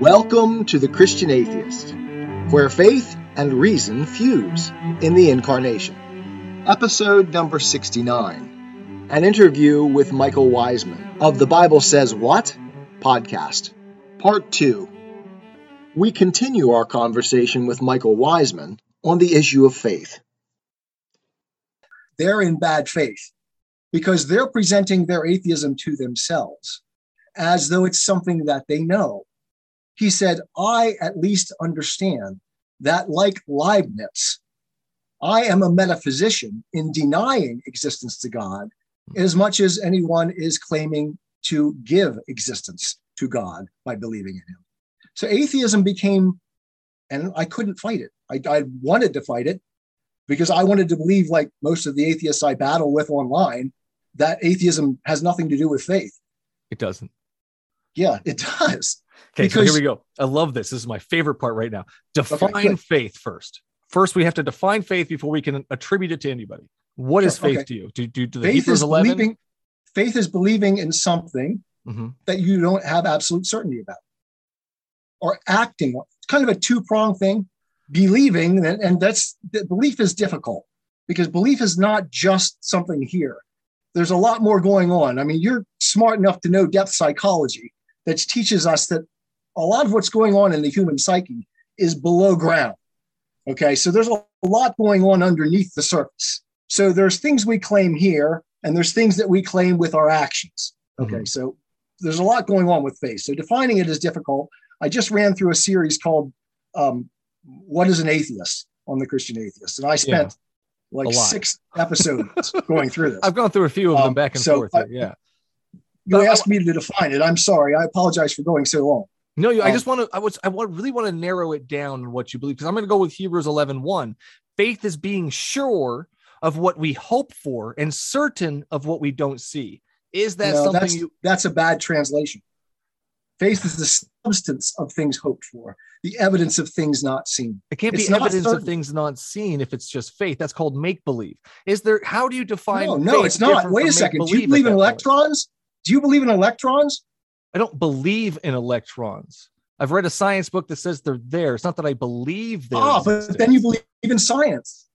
Welcome to The Christian Atheist, where faith and reason fuse in the Incarnation. Episode number 69 An interview with Michael Wiseman of the Bible Says What? podcast, Part 2. We continue our conversation with Michael Wiseman on the issue of faith. They're in bad faith because they're presenting their atheism to themselves as though it's something that they know he said, I at least understand that, like Leibniz, I am a metaphysician in denying existence to God as much as anyone is claiming to give existence to God by believing in Him. So atheism became, and I couldn't fight it. I, I wanted to fight it because I wanted to believe, like most of the atheists I battle with online, that atheism has nothing to do with faith. It doesn't. Yeah, it does. Okay, so here we go. I love this. This is my favorite part right now. Define okay, faith first. First, we have to define faith before we can attribute it to anybody. What sure, is faith okay. to you? Do, do, do the faith Hebrews 11? Believing, faith is believing in something mm-hmm. that you don't have absolute certainty about or acting. It's kind of a two pronged thing. Believing, and, and that's the belief is difficult because belief is not just something here. There's a lot more going on. I mean, you're smart enough to know depth psychology that teaches us that a lot of what's going on in the human psyche is below ground. Okay, so there's a lot going on underneath the surface. So there's things we claim here, and there's things that we claim with our actions. Okay, mm-hmm. so there's a lot going on with faith. So defining it is difficult. I just ran through a series called um, "What is an Atheist" on the Christian Atheist, and I spent yeah, like six episodes going through this. I've gone through a few of them um, back and so forth. I, yeah, you asked me to define it. I'm sorry. I apologize for going so long. No, you, um, I just want to. I was. I want really want to narrow it down in what you believe because I'm going to go with Hebrews 11, 1. Faith is being sure of what we hope for and certain of what we don't see. Is that no, something that's, you? That's a bad translation. Faith is the substance of things hoped for, the evidence of things not seen. It can't it's be evidence certain. of things not seen if it's just faith. That's called make believe. Is there? How do you define? No, no, it's not. Wait a second. Do you believe in electrons? Point? Do you believe in electrons? I don't believe in electrons. I've read a science book that says they're there. It's not that I believe they're. Ah, but then you believe in science.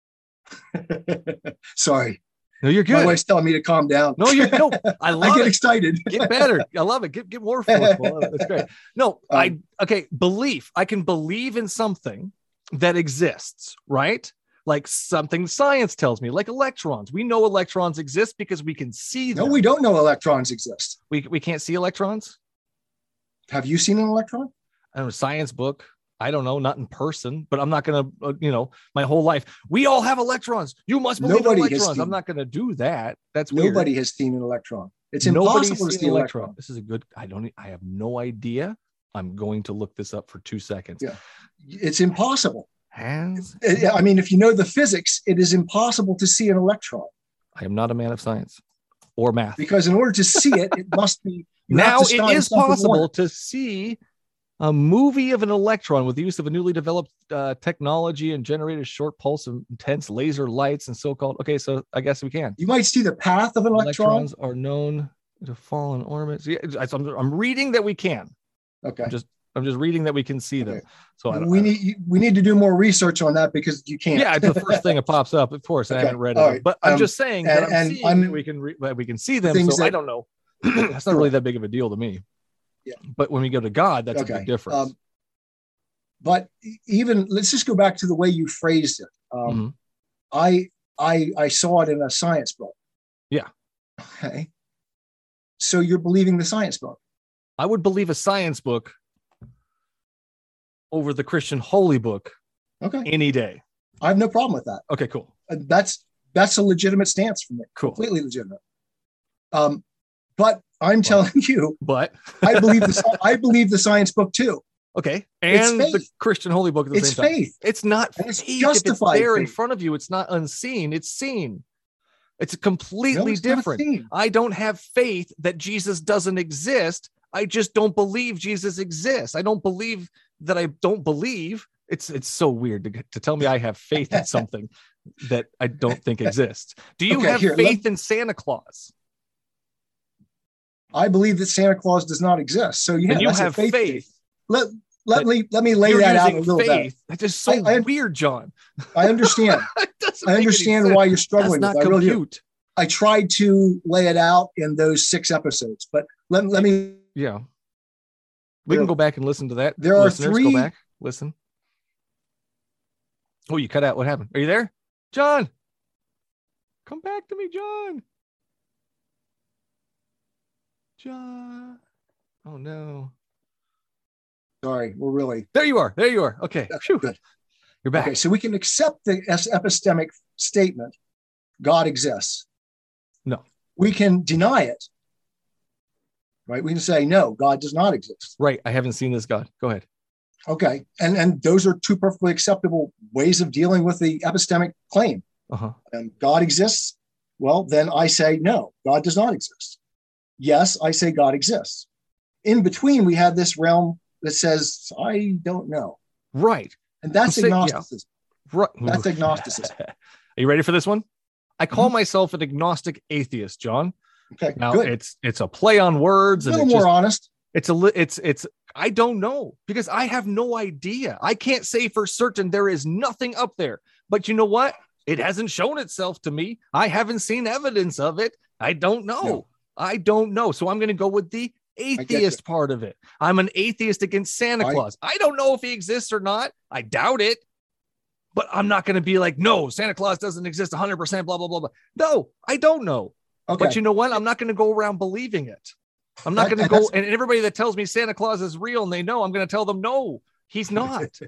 Sorry. No, you're good. My wife's telling me to calm down. No, you're no. I love I get it. excited. get better. I love it. Get get more forceful. That's great. No, um, I okay. Belief. I can believe in something that exists, right? Like something science tells me, like electrons. We know electrons exist because we can see them. No, we don't know electrons exist. We we can't see electrons. Have you seen an electron? I don't know, science book. I don't know, not in person, but I'm not going to, uh, you know, my whole life. We all have electrons. You must believe Nobody in electrons. I'm not going to do that. That's nobody weird. has seen an electron. It's impossible to see an electron. electron. This is a good. I don't. I have no idea. I'm going to look this up for two seconds. Yeah, it's impossible. Has I mean, if you know the physics, it is impossible to see an electron. I am not a man of science or math because in order to see it, it must be now it is possible to see a movie of an electron with the use of a newly developed uh, technology and generated short pulse of intense laser lights and so-called. Okay, so I guess we can. You might see the path of an electron. Electrons are known to fall in orbits. Yeah, I'm, reading that we can. Okay. I'm just I'm just reading that we can see them. So we need we need to do more research on that because you can't. Yeah, it's the first thing that pops up. Of course, okay. I haven't read it, right. but I'm um, just saying and, that I'm that we can re- we can see them. So that, I don't know. That's not really that big of a deal to me. Yeah. But when we go to God, that's okay. a big difference. Um, but even let's just go back to the way you phrased it. Um, mm-hmm. I I I saw it in a science book. Yeah. Okay. So you're believing the science book. I would believe a science book over the Christian holy book. Okay. Any day. I have no problem with that. Okay, cool. That's that's a legitimate stance for me. Cool. Completely legitimate. Um, but I'm telling you, but I believe the I believe the science book too. Okay, and the Christian holy book at the it's same time. faith. It's not and it's faith. justified. It's there faith. in front of you. It's not unseen. It's seen. It's completely no, different. I don't have faith that Jesus doesn't exist. I just don't believe Jesus exists. I don't believe that I don't believe. It's it's so weird to, to tell me I have faith in something that I don't think exists. Do you okay, have here, faith in Santa Claus? I believe that Santa Claus does not exist. So yeah, you have faith. faith. Let let me let me lay that out a little faith. bit. That's just so I, I, weird, John. I understand. I understand why you're struggling. That's not with. I really. I tried to lay it out in those six episodes, but let, let me. Yeah. We can go back and listen to that. There Listeners, are three. Go back, listen. Oh, you cut out. What happened? Are you there, John? Come back to me, John. John. Oh no. Sorry, we're really there. You are. There you are. Okay. Good. You're back. Okay, so we can accept the epistemic statement: God exists. No. We can deny it. Right. We can say no, God does not exist. Right. I haven't seen this God. Go ahead. Okay, and and those are two perfectly acceptable ways of dealing with the epistemic claim. Uh-huh. And God exists. Well, then I say no, God does not exist. Yes, I say God exists. In between, we have this realm that says I don't know. Right. And that's agnosticism. Yeah. Right. That's agnosticism. Are you ready for this one? I call mm-hmm. myself an agnostic atheist, John. Okay. Now good. it's it's a play on words. A little more just, honest. It's a it's it's I don't know because I have no idea. I can't say for certain there is nothing up there. But you know what? It hasn't shown itself to me. I haven't seen evidence of it. I don't know. No. I don't know. So I'm going to go with the atheist part of it. I'm an atheist against Santa I, Claus. I don't know if he exists or not. I doubt it. But I'm not going to be like, no, Santa Claus doesn't exist 100%, blah, blah, blah, blah. No, I don't know. Okay. But you know what? I'm not going to go around believing it. I'm not going to go. And everybody that tells me Santa Claus is real and they know, I'm going to tell them, no, he's not.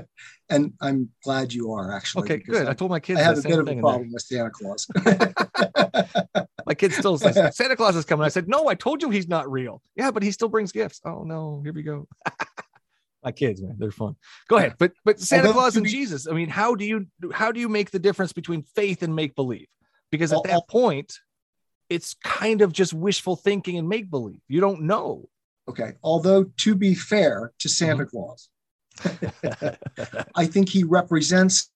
and I'm glad you are actually. Okay, good. I, I, told my kids I have a bit of a problem with Santa Claus. my kid still says Santa Claus is coming. I said, no, I told you he's not real. Yeah, but he still brings gifts. Oh no, here we go. my kids, man, they're fun. Go ahead. But but Santa Claus and be, Jesus. I mean, how do you how do you make the difference between faith and make believe? Because at that point, it's kind of just wishful thinking and make believe. You don't know. Okay. Although to be fair to Santa mm-hmm. Claus, I think he represents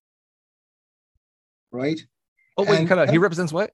right. Oh wait, and, kind of he represents what?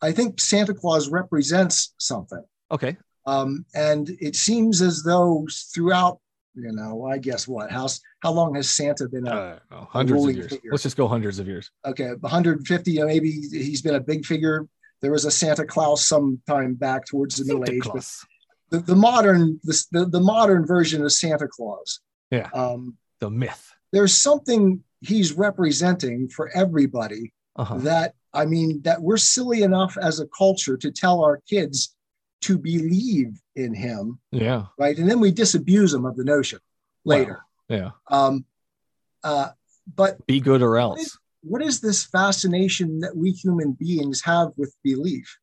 I think Santa Claus represents something. Okay. Um, and it seems as though throughout, you know, I guess what how how long has Santa been a, uh, hundreds of years? Figure? Let's just go hundreds of years. Okay, 150. You know, maybe he's been a big figure there was a Santa Claus sometime back towards the Santa Middle Age, Claus. but the, the modern the, the, the modern version of Santa Claus. Yeah. Um, the myth. There's something he's representing for everybody uh-huh. that I mean that we're silly enough as a culture to tell our kids to believe in him. Yeah. Right. And then we disabuse them of the notion later. Yeah. Um, uh, but be good or else what is this fascination that we human beings have with belief?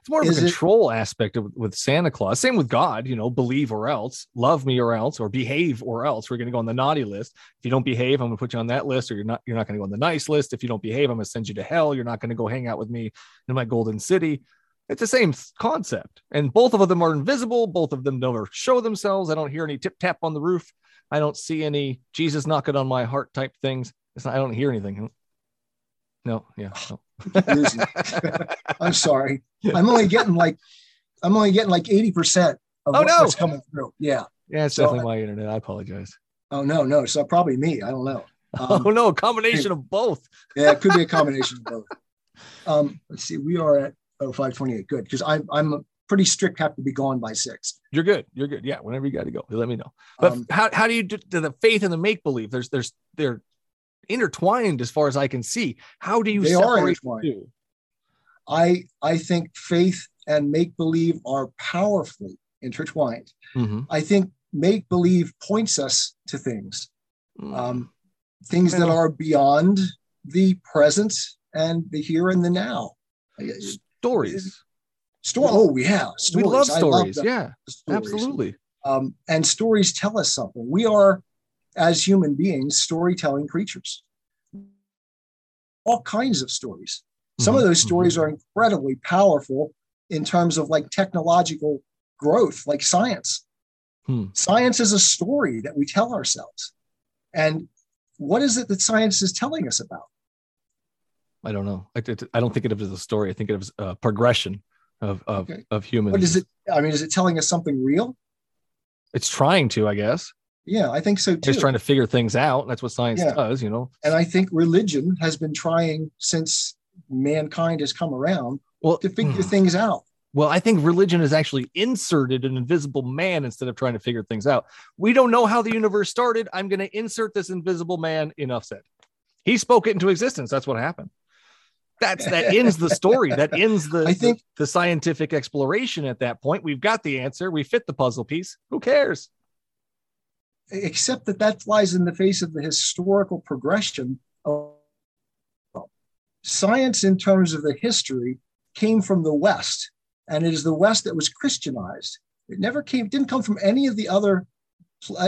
It's more of is a control it, aspect of, with Santa Claus. Same with God, you know, believe or else, love me or else, or behave or else. We're going to go on the naughty list. If you don't behave, I'm going to put you on that list, or you're not. You're not going to go on the nice list. If you don't behave, I'm going to send you to hell. You're not going to go hang out with me in my golden city. It's the same concept, and both of them are invisible. Both of them never show themselves. I don't hear any tip tap on the roof. I don't see any Jesus knocking on my heart type things. It's not, I don't hear anything. No, yeah. No. I'm sorry. I'm only getting like I'm only getting like 80% of oh, what's no. coming through. Yeah. Yeah, it's so, definitely my internet. I apologize. Oh no, no. So probably me. I don't know. Um, oh no, a combination of both. yeah, it could be a combination of both. Um, let's see. We are at oh 528. Good. Because I'm I'm pretty strict, have to be gone by six. You're good. You're good. Yeah. Whenever you got to go, let me know. But um, how, how do you do the faith and the make believe? There's there's they're intertwined as far as I can see. How do you they are intertwined. I I think faith and make believe are powerfully intertwined. Mm-hmm. I think make believe points us to things, mm. um, things that are beyond the present and the here and the now. Stories. Story. Oh, yeah. Stories. We love stories. Love yeah, stories. absolutely. Um, and stories tell us something. We are as human beings, storytelling creatures. All kinds of stories. Some mm-hmm. of those stories are incredibly powerful in terms of like technological growth, like science. Hmm. Science is a story that we tell ourselves. And what is it that science is telling us about? I don't know. I, I don't think of it as a story. I think of it as a progression of of, okay. of humans. What is it? I mean, is it telling us something real? It's trying to, I guess Yeah, I think so too. Just trying to figure things out. That's what science yeah. does, you know. And I think religion has been trying since mankind has come around well, to figure mm. things out. Well, I think religion has actually inserted an invisible man instead of trying to figure things out. We don't know how the universe started. I'm going to insert this invisible man. Enough said. He spoke it into existence. That's what happened. That's that ends the story. That ends the I think the, the scientific exploration at that point. We've got the answer. We fit the puzzle piece. Who cares? Except that that flies in the face of the historical progression of science in terms of the history came from the West, and it is the West that was Christianized. It never came, didn't come from any of the other,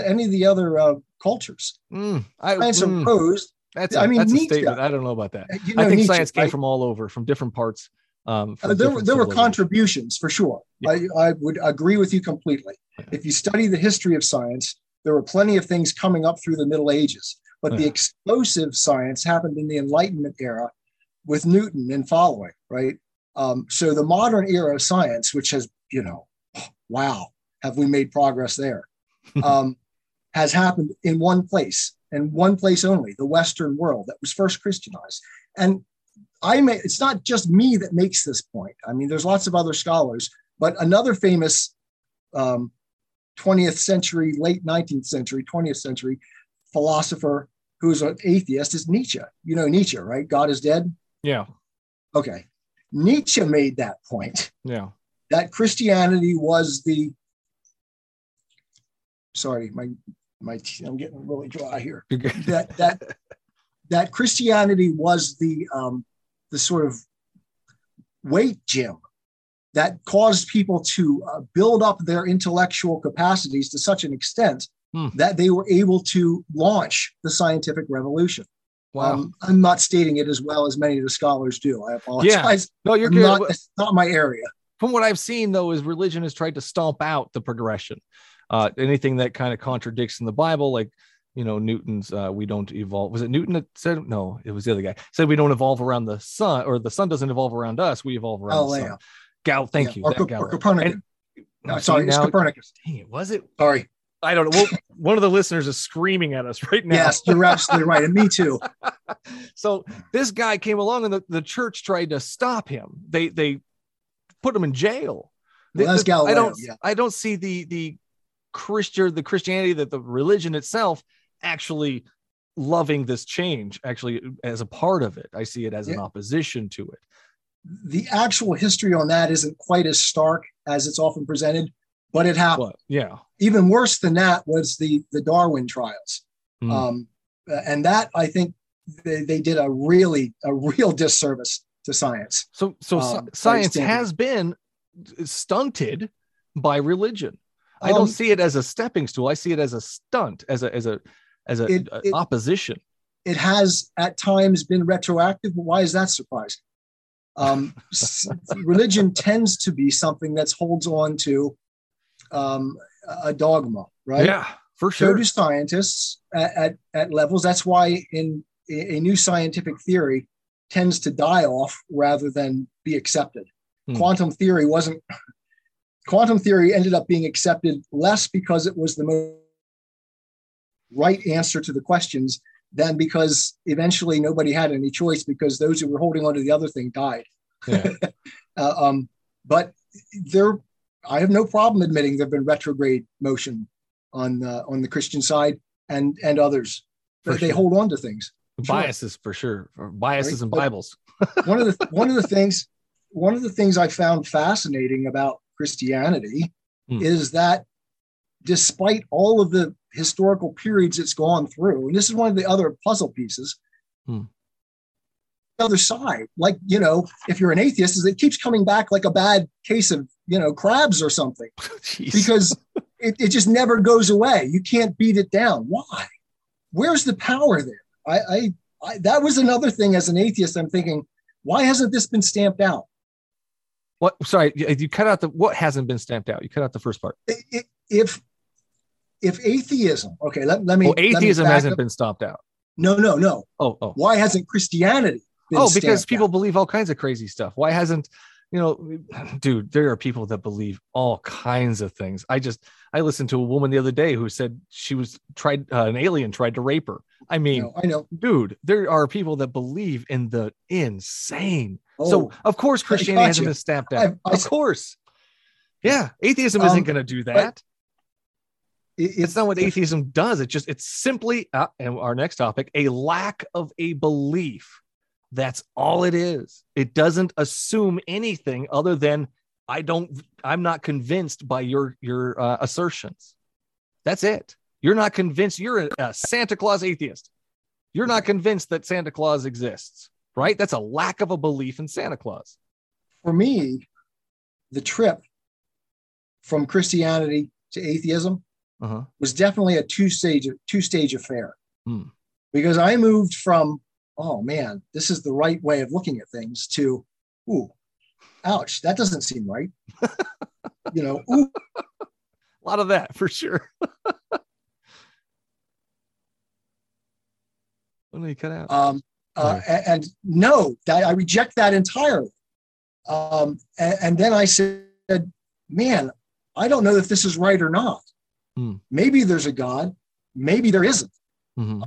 any of the other uh, cultures. Mm, I, science mm, arose that's a, I mean, that's a statement. I don't know about that. You know, I think Nietzsche, science came from all over, from different parts. Um, uh, there, were, there were contributions for sure. Yeah. I, I would agree with you completely. Yeah. If you study the history of science, there were plenty of things coming up through the Middle Ages, but yeah. the explosive science happened in the Enlightenment era with Newton and following, right? Um, so the modern era of science, which has, you know, wow, have we made progress there? um, has happened in one place and one place only, the Western world that was first Christianized. And I may, it's not just me that makes this point. I mean, there's lots of other scholars, but another famous um, 20th century, late 19th century, 20th century philosopher who's an atheist is Nietzsche. You know Nietzsche, right? God is dead. Yeah. Okay. Nietzsche made that point. Yeah. That Christianity was the sorry, my my I'm getting really dry here. that that that Christianity was the um, the sort of weight gym that caused people to uh, build up their intellectual capacities to such an extent hmm. that they were able to launch the scientific revolution. Wow. Um, I'm not stating it as well as many of the scholars do. I apologize. Yeah. No, you're good. Not, it's not my area. From what I've seen, though, is religion has tried to stomp out the progression uh, anything that kind of contradicts in the Bible, like you know Newton's uh, we don't evolve. Was it Newton that said no? It was the other guy said we don't evolve around the sun, or the sun doesn't evolve around us. We evolve around oh, the sun. Gal, thank yeah. you. Or, or Copernicus. And, no, sorry, now, Copernicus. Dang it, was it? Sorry. I don't know. Well, one of the listeners is screaming at us right now. Yes, you're absolutely right. And me too. so this guy came along and the, the church tried to stop him. They they put him in jail. Well, that's Galileo, I don't yeah. I don't see the the Christian, the Christianity, that the religion itself actually loving this change, actually as a part of it. I see it as yeah. an opposition to it. The actual history on that isn't quite as stark as it's often presented, but it happened. yeah. Even worse than that was the the Darwin trials, mm. um, and that I think they, they did a really a real disservice to science. So so um, science has been stunted by religion. I don't um, see it as a stepping stool. I see it as a stunt, as a as a as a, it, it, opposition. It has at times been retroactive, but why is that surprising? Um, religion tends to be something that holds on to um, a dogma, right? Yeah, for sure. So do scientists at, at, at levels. That's why in a new scientific theory tends to die off rather than be accepted. Hmm. Quantum theory wasn't quantum theory ended up being accepted less because it was the most right answer to the questions than because eventually nobody had any choice because those who were holding on to the other thing died. Yeah. uh, um, but there, I have no problem admitting there have been retrograde motion on uh, on the Christian side and and others. For they hold on to things. Biases sure. for sure, biases right? and Bibles. one of the one of the things one of the things I found fascinating about Christianity hmm. is that despite all of the historical periods it's gone through, and this is one of the other puzzle pieces, hmm. the other side, like, you know, if you're an atheist, is it keeps coming back like a bad case of, you know, crabs or something because it, it just never goes away. You can't beat it down. Why? Where's the power there? I, I, I that was another thing as an atheist. I'm thinking, why hasn't this been stamped out? What? Sorry, you cut out the what hasn't been stamped out. You cut out the first part. If if atheism, okay, let, let me. Well, atheism me hasn't up. been stomped out. No, no, no. Oh, oh. Why hasn't Christianity? oh, because people out? believe all kinds of crazy stuff. Why hasn't you know, dude, there are people that believe all kinds of things. I just, I listened to a woman the other day who said she was tried, uh, an alien tried to rape her. I mean, no, I know, dude, there are people that believe in the insane. Oh, so of course Christianity hasn't been stamped out. I, I, of course. Yeah. Atheism um, isn't going to do that. It, it's, not what atheism does. It just, it's simply, uh, and our next topic, a lack of a belief that's all it is. It doesn't assume anything other than I don't I'm not convinced by your your uh, assertions. That's it. You're not convinced you're a, a Santa Claus atheist. You're not convinced that Santa Claus exists, right? That's a lack of a belief in Santa Claus. For me, the trip from Christianity to atheism uh-huh. was definitely a two stage two stage affair. Hmm. Because I moved from oh man, this is the right way of looking at things to, ooh, ouch, that doesn't seem right. you know, ooh. A lot of that for sure. when you cut out? Um, uh, and, and, no, that, I reject that entirely. Um, and, and, then I said, man, I don't know if this is right or not. Hmm. Maybe there's a God, maybe there isn't. Mm-hmm.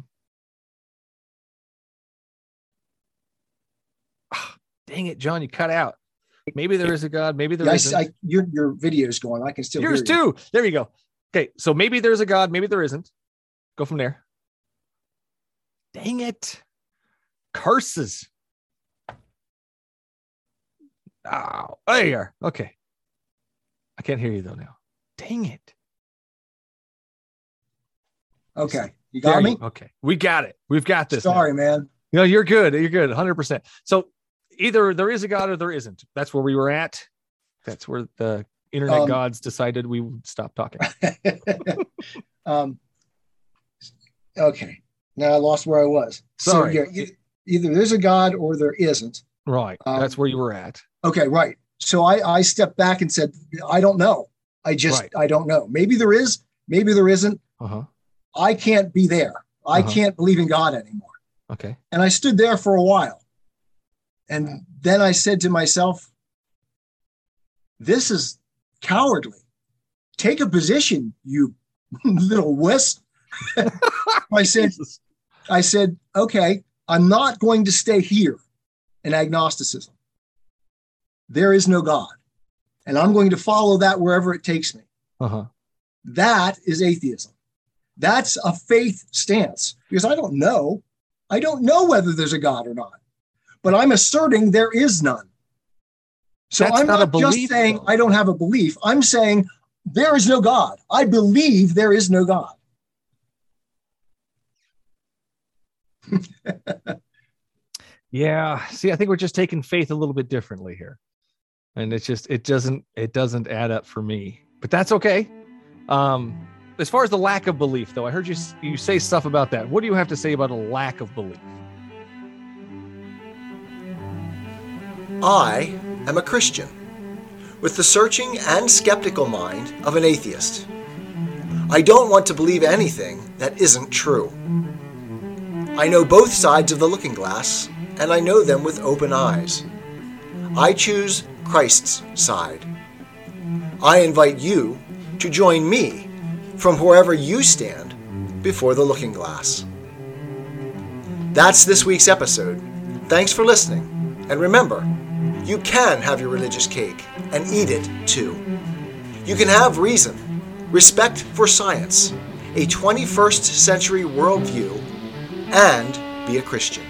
dang it, John, you cut out. Maybe there is a God. Maybe there yes, I, your your video is going. I can still yours too. There you go. Okay, so maybe there's a God. Maybe there isn't. Go from there. Dang it! Curses. Oh, there you are. Okay. I can't hear you though now. Dang it. Okay. You got me? You. Okay. We got it. We've got this. Sorry, now. man. No, you're good. You're good. 100%. So either there is a god or there isn't. That's where we were at. That's where the internet um, gods decided we would stop talking. um, okay, now I lost where I was. Sorry. So yeah, either there's a god or there isn't. Right. Um, That's where you were at. Okay. Right. So I I stepped back and said I don't know. I just right. I don't know. Maybe there is. Maybe there isn't. Uh-huh. I can't be there. I uh-huh. can't believe in God anymore. Okay. And I stood there for a while. And then I said to myself, this is cowardly. Take a position, you little wuss. I said, I said, okay, I'm not going to stay here in agnosticism. There is no God. And I'm going to follow that wherever it takes me. Uh-huh. That is atheism. That's a faith stance because I don't know. I don't know whether there's a God or not but I'm asserting there is none. So That's I'm not, not just saying though. I don't have a belief. I'm saying there is no God. I believe there is no God. yeah. See, I think we're just taking faith a little bit differently here. And it's just it doesn't it doesn't add up for me. But that's okay. Um as far as the lack of belief though, I heard you you say stuff about that. What do you have to say about a lack of belief? I am a Christian, with the searching and skeptical mind of an atheist. I don't want to believe anything that isn't true. I know both sides of the looking glass, and I know them with open eyes. I choose Christ's side. I invite you to join me from wherever you stand before the looking glass. That's this week's episode. Thanks for listening, and remember, you can have your religious cake and eat it too. You can have reason, respect for science, a 21st century worldview, and be a Christian.